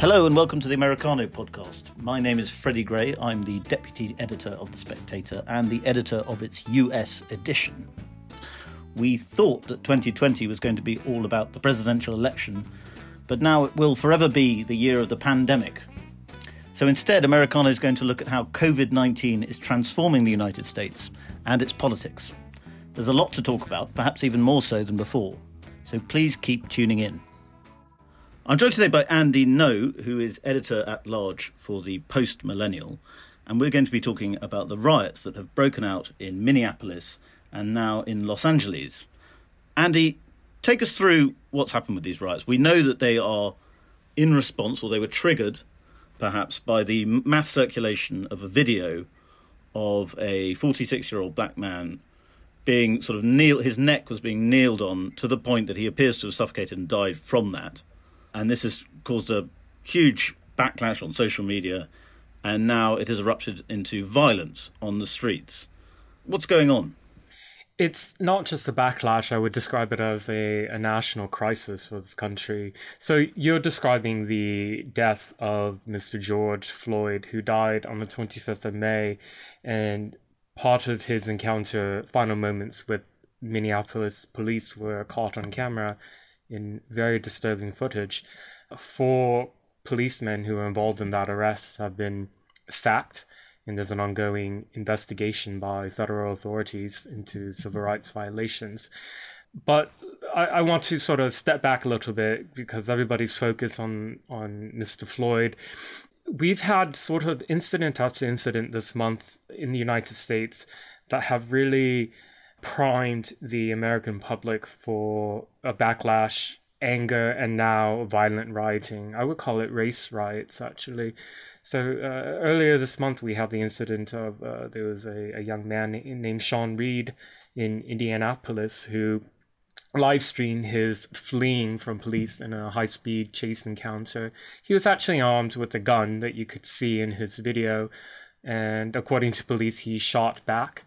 Hello and welcome to the Americano podcast. My name is Freddy Gray. I'm the deputy editor of The Spectator and the editor of its US edition. We thought that 2020 was going to be all about the presidential election, but now it will forever be the year of the pandemic. So instead, Americano is going to look at how COVID 19 is transforming the United States and its politics. There's a lot to talk about, perhaps even more so than before. So please keep tuning in. I'm joined today by Andy Ngo, who is editor at large for the Post Millennial, and we're going to be talking about the riots that have broken out in Minneapolis and now in Los Angeles. Andy, take us through what's happened with these riots. We know that they are in response, or they were triggered, perhaps, by the mass circulation of a video of a 46 year old black man being sort of kneel his neck was being kneeled on to the point that he appears to have suffocated and died from that and this has caused a huge backlash on social media, and now it has erupted into violence on the streets. What's going on? It's not just a backlash, I would describe it as a, a national crisis for this country. So, you're describing the death of Mr. George Floyd, who died on the 25th of May, and part of his encounter, final moments with Minneapolis police were caught on camera in very disturbing footage. Four policemen who were involved in that arrest have been sacked, and there's an ongoing investigation by federal authorities into civil rights violations. But I, I want to sort of step back a little bit because everybody's focused on on Mr. Floyd. We've had sort of incident after incident this month in the United States that have really primed the American public for a backlash, anger, and now violent rioting. I would call it race riots, actually. So uh, earlier this month, we had the incident of uh, there was a, a young man named Sean Reed in Indianapolis who live streamed his fleeing from police in a high speed chase encounter. He was actually armed with a gun that you could see in his video, and according to police, he shot back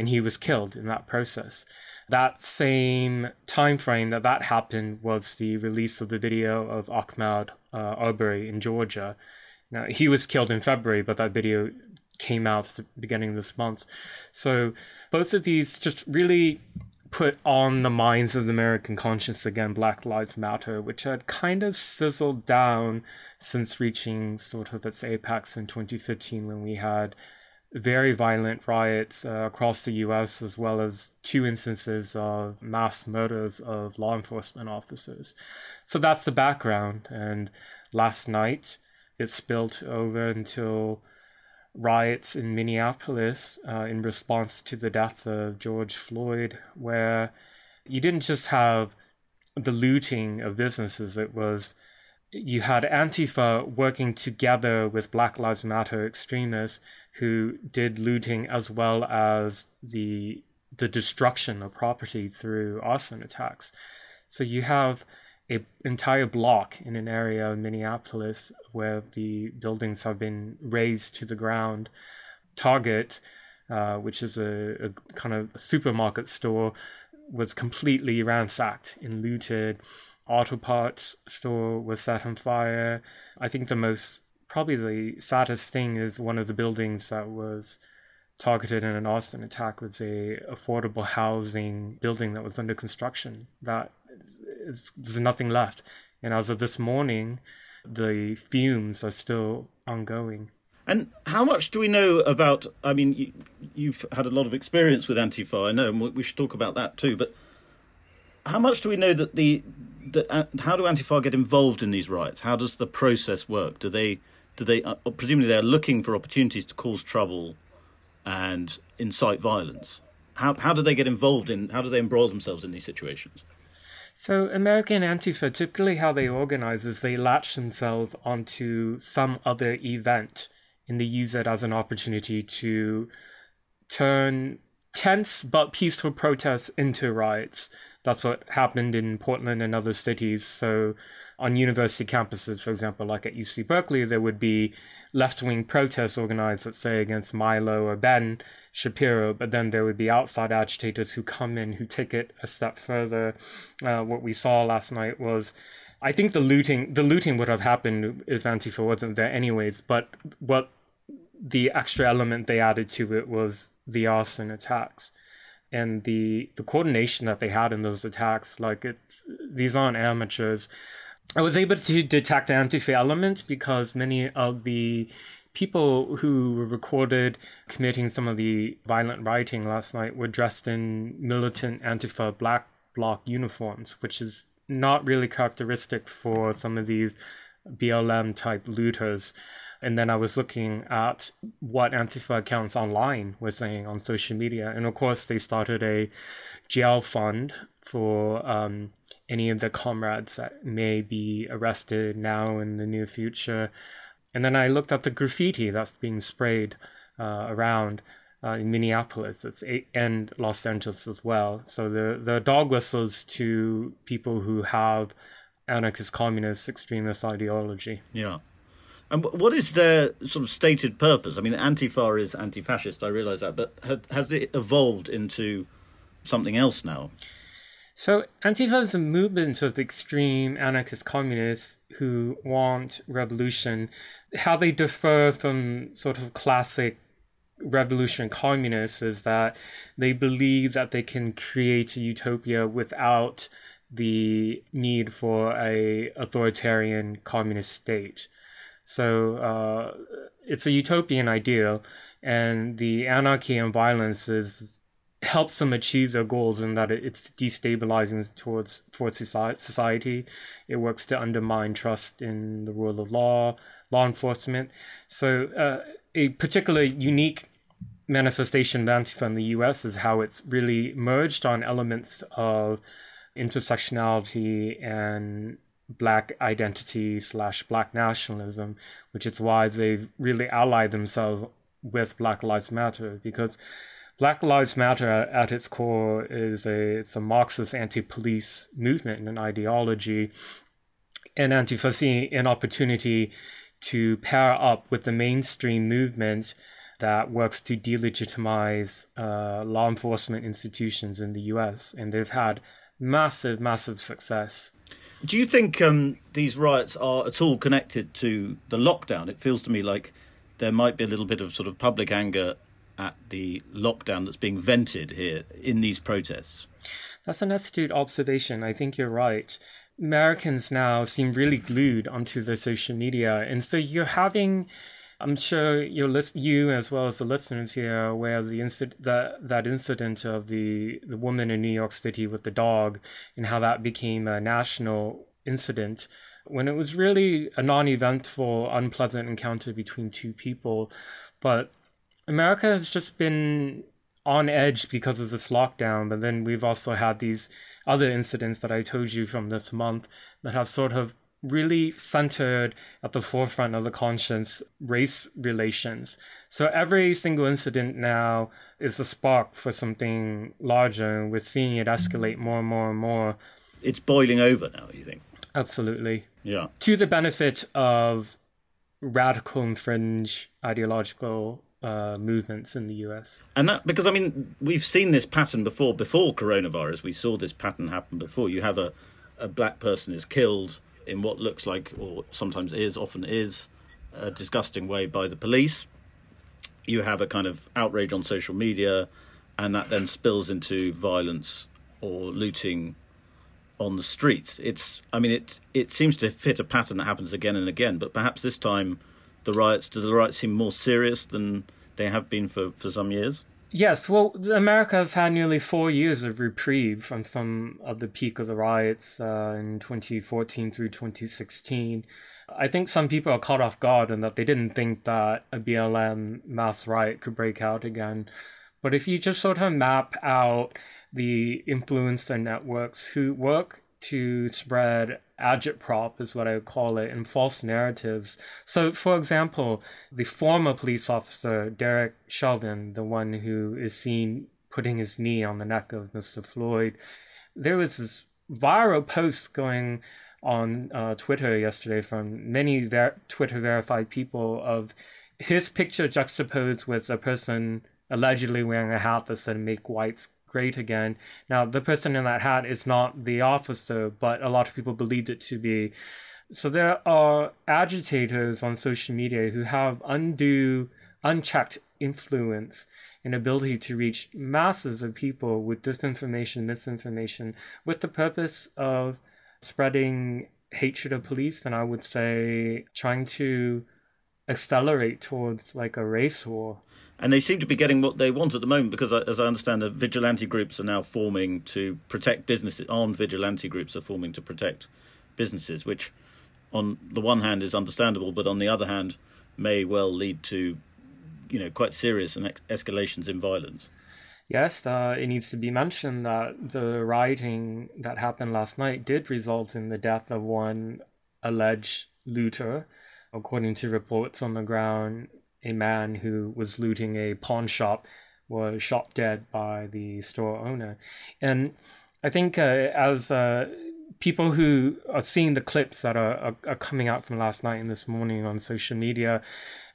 and he was killed in that process. That same time frame that that happened was the release of the video of Ahmaud uh, Arbery in Georgia. Now he was killed in February, but that video came out at the beginning of this month. So both of these just really put on the minds of the American conscience again Black Lives Matter, which had kind of sizzled down since reaching sort of its apex in 2015 when we had very violent riots uh, across the US, as well as two instances of mass murders of law enforcement officers. So that's the background. And last night, it spilled over until riots in Minneapolis uh, in response to the death of George Floyd, where you didn't just have the looting of businesses, it was you had Antifa working together with Black Lives Matter extremists who did looting as well as the the destruction of property through arson attacks. So you have an entire block in an area of Minneapolis where the buildings have been razed to the ground. Target, uh, which is a, a kind of a supermarket store, was completely ransacked and looted auto parts store was set on fire. I think the most, probably the saddest thing is one of the buildings that was targeted in an arson attack was a affordable housing building that was under construction. That is, there's nothing left. And as of this morning, the fumes are still ongoing. And how much do we know about? I mean, you, have had a lot of experience with Antifa, I know, and we should talk about that too. But how much do we know that the that, uh, how do Antifa get involved in these riots? How does the process work? Do they do they uh, presumably they're looking for opportunities to cause trouble and incite violence? How how do they get involved in? How do they embroil themselves in these situations? So American Antifa typically how they organize is they latch themselves onto some other event and they use it as an opportunity to turn tense but peaceful protests into riots. That's what happened in Portland and other cities. So, on university campuses, for example, like at UC Berkeley, there would be left wing protests organized, let's say, against Milo or Ben Shapiro, but then there would be outside agitators who come in who take it a step further. Uh, what we saw last night was I think the looting the looting would have happened if Antifa wasn't there anyways. But what the extra element they added to it was the arson attacks and the the coordination that they had in those attacks. Like it's these aren't amateurs. I was able to detect the Antifa element because many of the people who were recorded committing some of the violent rioting last night were dressed in militant Antifa black bloc uniforms, which is not really characteristic for some of these BLM type looters. And then I was looking at what Antifa accounts online were saying on social media. And of course, they started a jail fund for um, any of the comrades that may be arrested now in the near future. And then I looked at the graffiti that's being sprayed uh, around uh, in Minneapolis it's, and Los Angeles as well. So the, the dog whistles to people who have anarchist, communist, extremist ideology. Yeah. And what is their sort of stated purpose? I mean, Antifa is anti-fascist. I realise that, but has it evolved into something else now? So Antifa is a movement of extreme anarchist communists who want revolution. How they differ from sort of classic revolution communists is that they believe that they can create a utopia without the need for a authoritarian communist state. So uh, it's a utopian ideal, and the anarchy and violence is helps them achieve their goals in that it's destabilizing towards for society. It works to undermine trust in the rule of law, law enforcement. So uh, a particular unique manifestation of Antifa in the U.S. is how it's really merged on elements of intersectionality and black identity slash black nationalism, which is why they've really allied themselves with Black Lives Matter because Black Lives Matter at its core is a it's a Marxist anti-police movement and an ideology, and Antifa see an opportunity to pair up with the mainstream movement that works to delegitimize uh, law enforcement institutions in the U.S. and they've had massive, massive success. Do you think um, these riots are at all connected to the lockdown? It feels to me like there might be a little bit of sort of public anger at the lockdown that's being vented here in these protests. That's an astute observation. I think you're right. Americans now seem really glued onto the social media, and so you're having. I'm sure your list, you as well as the listeners here are aware of the incident that that incident of the the woman in New York City with the dog and how that became a national incident when it was really a non-eventful, unpleasant encounter between two people. But America has just been on edge because of this lockdown, but then we've also had these other incidents that I told you from this month that have sort of really centered at the forefront of the conscience race relations. So every single incident now is a spark for something larger, and we're seeing it escalate more and more and more. It's boiling over now, you think? Absolutely. Yeah. To the benefit of radical and fringe ideological uh, movements in the US. And that because I mean we've seen this pattern before. Before coronavirus, we saw this pattern happen before. You have a a black person is killed in what looks like, or sometimes is, often is, a disgusting way by the police. You have a kind of outrage on social media, and that then spills into violence or looting on the streets. It's, I mean, it it seems to fit a pattern that happens again and again. But perhaps this time the riots? Do the riots seem more serious than they have been for, for some years? Yes, well, America has had nearly four years of reprieve from some of the peak of the riots uh, in 2014 through 2016. I think some people are caught off guard and that they didn't think that a BLM mass riot could break out again. But if you just sort of map out the influencer networks who work to spread agitprop is what I would call it, and false narratives. So, for example, the former police officer, Derek Chauvin, the one who is seen putting his knee on the neck of Mr. Floyd, there was this viral post going on uh, Twitter yesterday from many ver- Twitter verified people of his picture juxtaposed with a person allegedly wearing a hat that said "Make Whites great again. Now, the person in that hat is not the officer, but a lot of people believed it to be. So there are agitators on social media who have undue, unchecked influence and ability to reach masses of people with disinformation, misinformation, with the purpose of spreading hatred of police, and I would say trying to accelerate towards like a race war. And they seem to be getting what they want at the moment because, as I understand, the vigilante groups are now forming to protect businesses. Armed vigilante groups are forming to protect businesses, which, on the one hand, is understandable, but on the other hand, may well lead to, you know, quite serious and ex- escalations in violence. Yes, uh, it needs to be mentioned that the rioting that happened last night did result in the death of one alleged looter According to reports on the ground, a man who was looting a pawn shop was shot dead by the store owner. And I think uh, as uh, people who are seeing the clips that are, are, are, coming out from last night and this morning on social media,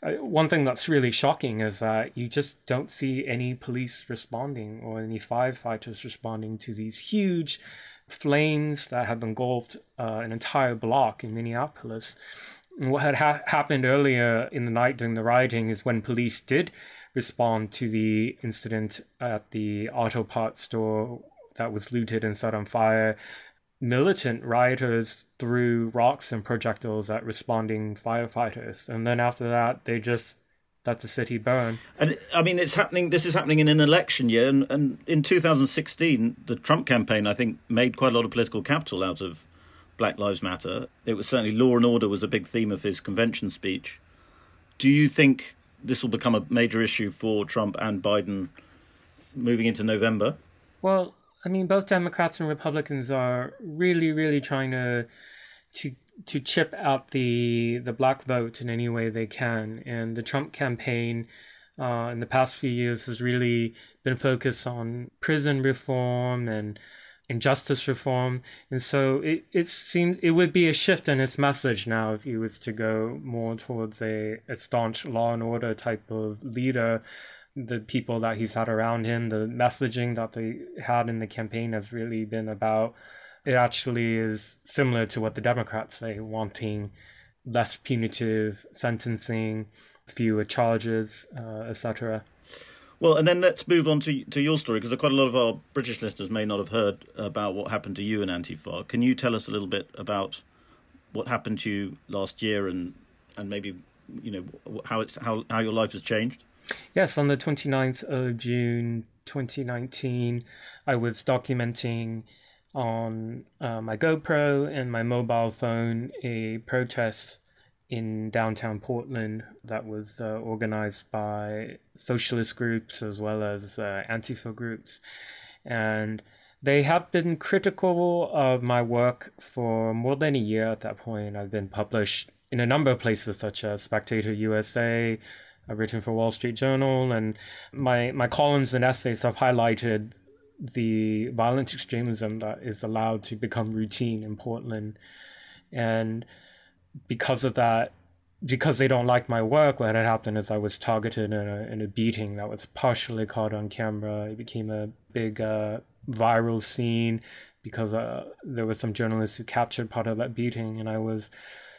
uh, one thing that's really shocking is that you just don't see any police responding or any firefighters responding to these huge flames that have engulfed uh, an entire block in Minneapolis what had ha- happened earlier in the night during the rioting is when police did respond to the incident at the auto parts store that was looted and set on fire. Militant rioters threw rocks and projectiles at responding firefighters, and then after that, they just let the city burn. And I mean, it's happening. This is happening in an election year, and, and in 2016, the Trump campaign, I think, made quite a lot of political capital out of Black Lives Matter. It was certainly law and order was a big theme of his convention speech. Do you think this will become a major issue for Trump and Biden moving into November? Well, I mean, both Democrats and Republicans are really, really trying to to to chip out the the black vote in any way they can, and the Trump campaign. Uh, in the past few years has really been focused on prison reform and in justice reform. And so it, it seems it would be a shift in his message now if he was to go more towards a, a staunch law and order type of leader. The people that he's had around him, the messaging that they had in the campaign has really been about it actually is similar to what the Democrats say, wanting less punitive sentencing, fewer charges, uh, etc. Well, and then let's move on to to your story because quite a lot of our British listeners may not have heard about what happened to you in Antifa. Can you tell us a little bit about what happened to you last year and and maybe you know how it's how how your life has changed? Yes, on the 29th of June 2019, I was documenting on uh, my GoPro and my mobile phone a protest in downtown Portland that was uh, organized by socialist groups as well as uh, Antifa groups. And they have been critical of my work for more than a year at that point. I've been published in a number of places, such as Spectator USA. I've written for Wall Street Journal, and my, my columns and essays have highlighted the violent extremism that is allowed to become routine in Portland. And because of that, because they don't like my work, what had happened is I was targeted in a, in a beating that was partially caught on camera. It became a big uh, viral scene because uh, there were some journalists who captured part of that beating, and I was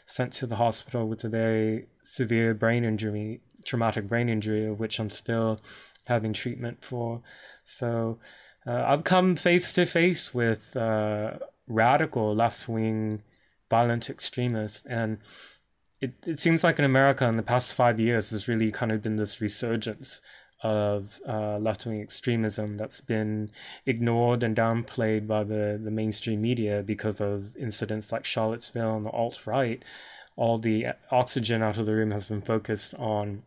sent to the hospital with a very severe brain injury, traumatic brain injury, of which I'm still having treatment for. So uh, I've come face to face with uh, radical left wing violent extremists. And it, it seems like in America in the past five years, there's really kind of been this resurgence of uh, left wing extremism that's been ignored and downplayed by the, the mainstream media because of incidents like Charlottesville and the alt right. All the oxygen out of the room has been focused on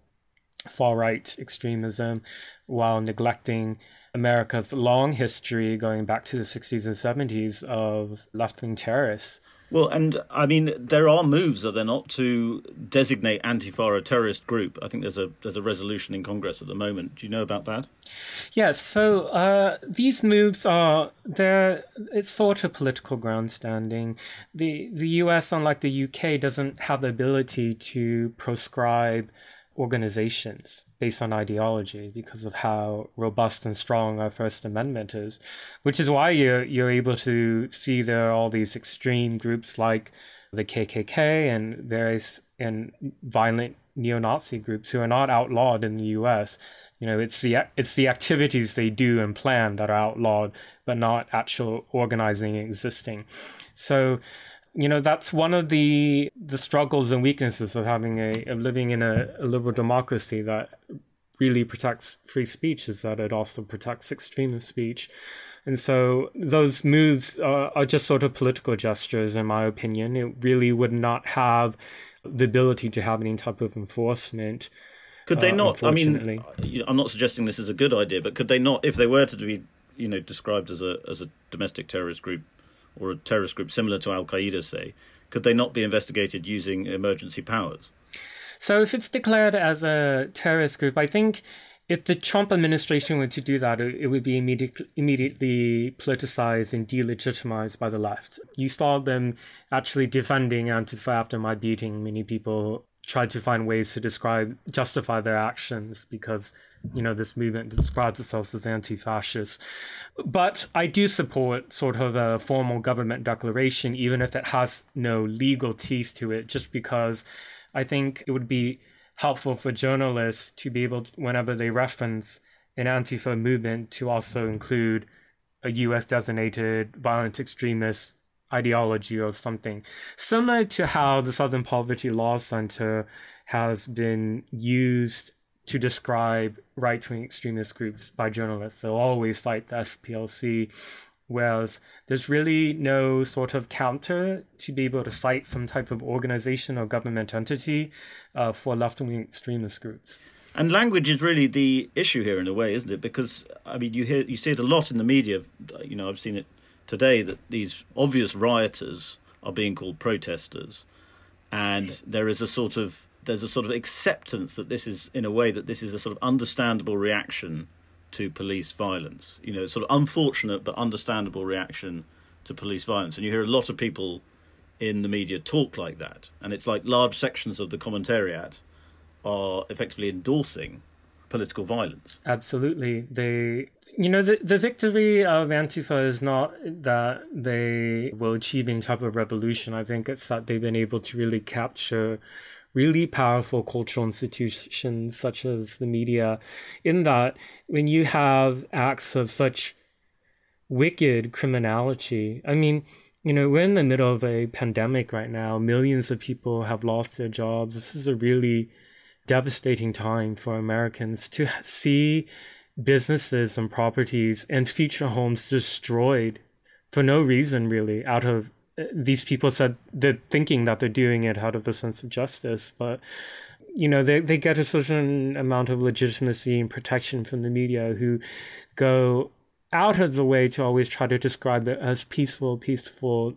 far right extremism while neglecting America's long history going back to the 60s and 70s of left wing terrorists well, and I mean, there are moves, are there not, to designate Antifa a terrorist group? I think there's a there's a resolution in Congress at the moment. Do you know about that? Yes. So uh, these moves are they're it's sort of political grandstanding. The the U.S. unlike the U.K. doesn't have the ability to proscribe organizations based on ideology because of how robust and strong our First Amendment is, which is why you're you're able to see there are all these extreme groups like the KKK and various and violent neo-Nazi groups who are not outlawed in the U.S. You know, it's the it's the activities they do and plan that are outlawed, but not actual organizing existing. So, you know, that's one of the the struggles and weaknesses of having a of living in a, a liberal democracy that really protects free speech is that it also protects extremist speech. And so those moves are, are, just sort of political gestures, in my opinion. It really would not have the ability to have any type of enforcement. Could they uh, not? I mean, I'm not suggesting this is a good idea, but could they not, if they were to be, you know, described as a as a domestic terrorist group or a terrorist group similar to Al Qaeda, say, could they not be investigated using emergency powers? So, if it's declared as a terrorist group, I think if the Trump administration were to do that, it, would be immediately immediately politicized and delegitimized by the left. You saw them actually defending Antifa after my beating. Many people tried to find ways to describe justify their actions because you know this movement describes itself as anti-fascist. But I do support sort of a formal government declaration, even if it has no legal teeth to it, just because I think it would be helpful for journalists to be able to, whenever they reference an Antifa movement, to also include a US designated violent extremist ideology or something. Similar to how the Southern Poverty Law Center has been used to describe right wing extremist groups by journalists. They'll always cite the SPLC Whereas there's really no sort of counter to be able to cite some type of organization or government entity uh, for left wing extremist groups. And language is really the issue here in a way, isn't it? Because I mean, you hear you see it a lot in the media. You know, I've seen it today that these obvious rioters are being called protesters, and there is a sort of there's a sort of acceptance that this is in a way that this is a sort of understandable reaction to police violence. You know, sort of unfortunate but understandable reaction to police violence. And you hear a lot of people in the media talk like that. And it's like large sections of the commentariat are effectively endorsing political violence. Absolutely. They you know the the victory of Antifa is not that they will achieve any type of revolution. I think it's that they've been able to really capture really powerful cultural institutions such as the media, in that when you have acts of such wicked criminality, I mean, you know, we're in the middle of a pandemic right now. Millions of people have lost their jobs. This is a really devastating time for Americans to see businesses and properties and future homes destroyed for no reason, really, out of uh, these people said they're thinking that they're doing it out of the sense of justice, but you know they, they get a certain amount of legitimacy and protection from the media who go out of the way to always try to describe it as peaceful, peaceful,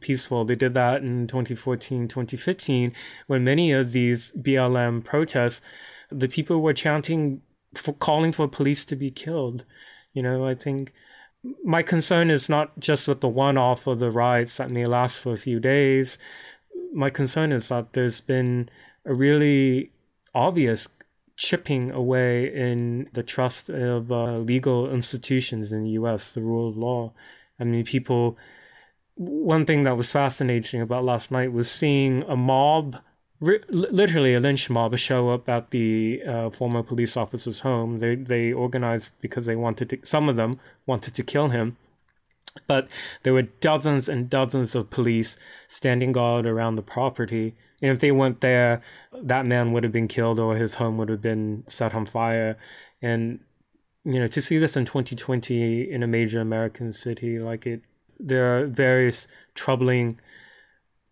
peaceful. They did that in 2014, 2015, when many of these BLM protests, the people were chanting for calling for police to be killed. You know, I think my concern is not just with the one off of the riots that may last for a few days. My concern is that there's been a really obvious chipping away in the trust of uh, legal institutions in the US, the rule of law. I mean, people. One thing that was fascinating about last night was seeing a mob literally a lynch mob show up at the uh, former police officer's home. They they organized because they wanted to. Some of them wanted to kill him, but there were dozens and dozens of police standing guard around the property. And if they went there, that man would have been killed or his home would have been set on fire. And you know, to see this in 2020 in a major American city, like it, there are various troubling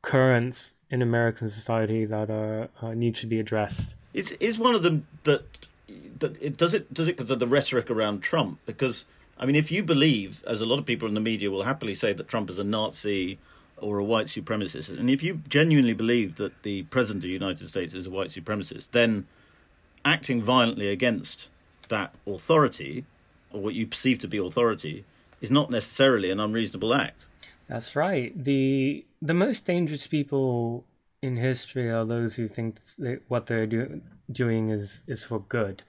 currents in American society that uh, uh, need to be addressed. Is is one of them that that it does it does it because of the rhetoric around Trump? Because I mean, if you believe, as a lot of people in the media will happily say, that Trump is a Nazi or a white supremacist, and if you genuinely believe that the president of the United States is a white supremacist, then acting violently against that authority or what you perceive to be authority is not necessarily an unreasonable act. That's right. the The most dangerous people in history are those who think that what they're doing doing is is for good.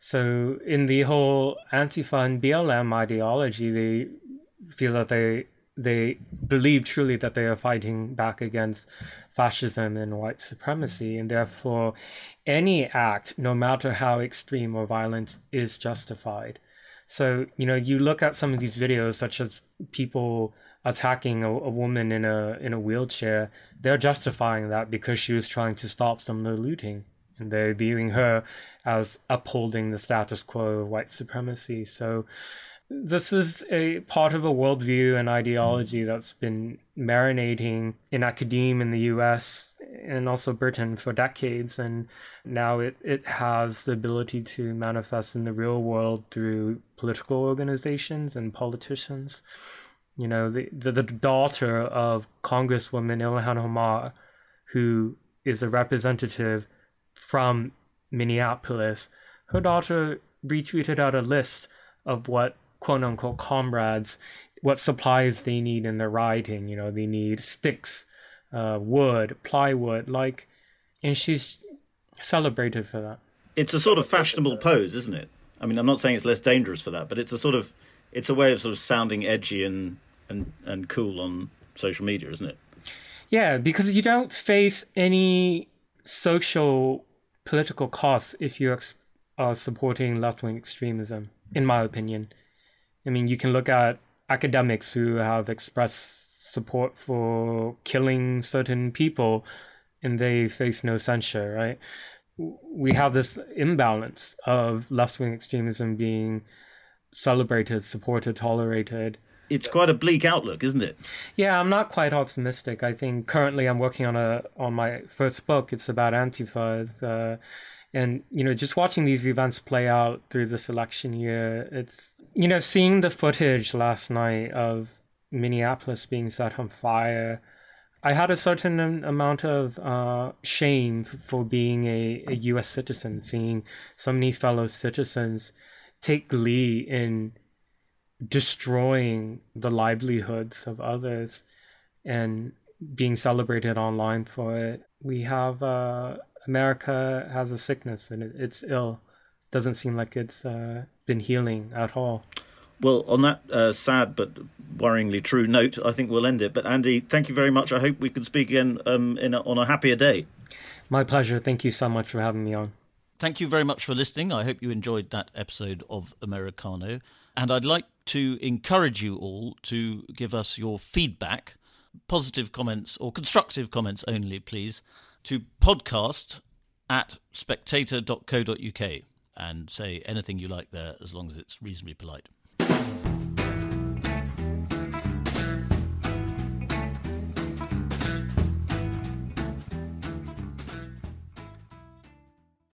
So in the whole Antifa and BLM ideology, they feel that they they believe truly that they are fighting back against fascism and white supremacy, and therefore any act, no matter how extreme or violent, is justified. So, you know, you look at some of these videos, such as people attacking a, a, woman in a in a wheelchair, they're justifying that because she was trying to stop some of the looting, and they're viewing her as upholding the status quo of white supremacy. So, this is a part of a worldview and ideology mm. that's been marinating in academia in the US and also Britain for decades. And now it, it has the ability to manifest in the real world through political organizations and politicians. You know, the, the, the daughter of Congresswoman Ilhan Omar, who is a representative from Minneapolis, her daughter retweeted out a list of what quote unquote comrades what supplies they need in their riding. You know, they need sticks, uh, wood, plywood, like, and she's celebrated for that. It's a sort of fashionable pose, isn't it? I mean, I'm not saying it's less dangerous for that, but it's a sort of it's a way of sort of sounding edgy and and and cool on social media, isn't it? Yeah, because you don't face any social political costs if you're uh, supporting left wing extremism, in my opinion. I mean, you can look at academics who have expressed support for killing certain people and they face no censure, right? We have this imbalance of left wing extremism being celebrated, supported, tolerated. It's quite a bleak outlook, isn't it? Yeah, I'm not quite optimistic. I think currently I'm working on a on my first book. It's about Antifa. Uh, and you know just watching these events play out through this election year it's you know seeing the footage last night of minneapolis being set on fire i had a certain amount of uh, shame for being a, a us citizen seeing so many fellow citizens take glee in destroying the livelihoods of others and being celebrated online for it we have uh, America has a sickness and it, it's ill. Doesn't seem like it's uh, been healing at all. Well, on that uh, sad but worryingly true note, I think we'll end it. But Andy, thank you very much. I hope we can speak again um, a, on a happier day. My pleasure. Thank you so much for having me on. Thank you very much for listening. I hope you enjoyed that episode of Americano. And I'd like to encourage you all to give us your feedback, positive comments or constructive comments only, please, to podcast at spectator.co.uk and say anything you like there as long as it's reasonably polite.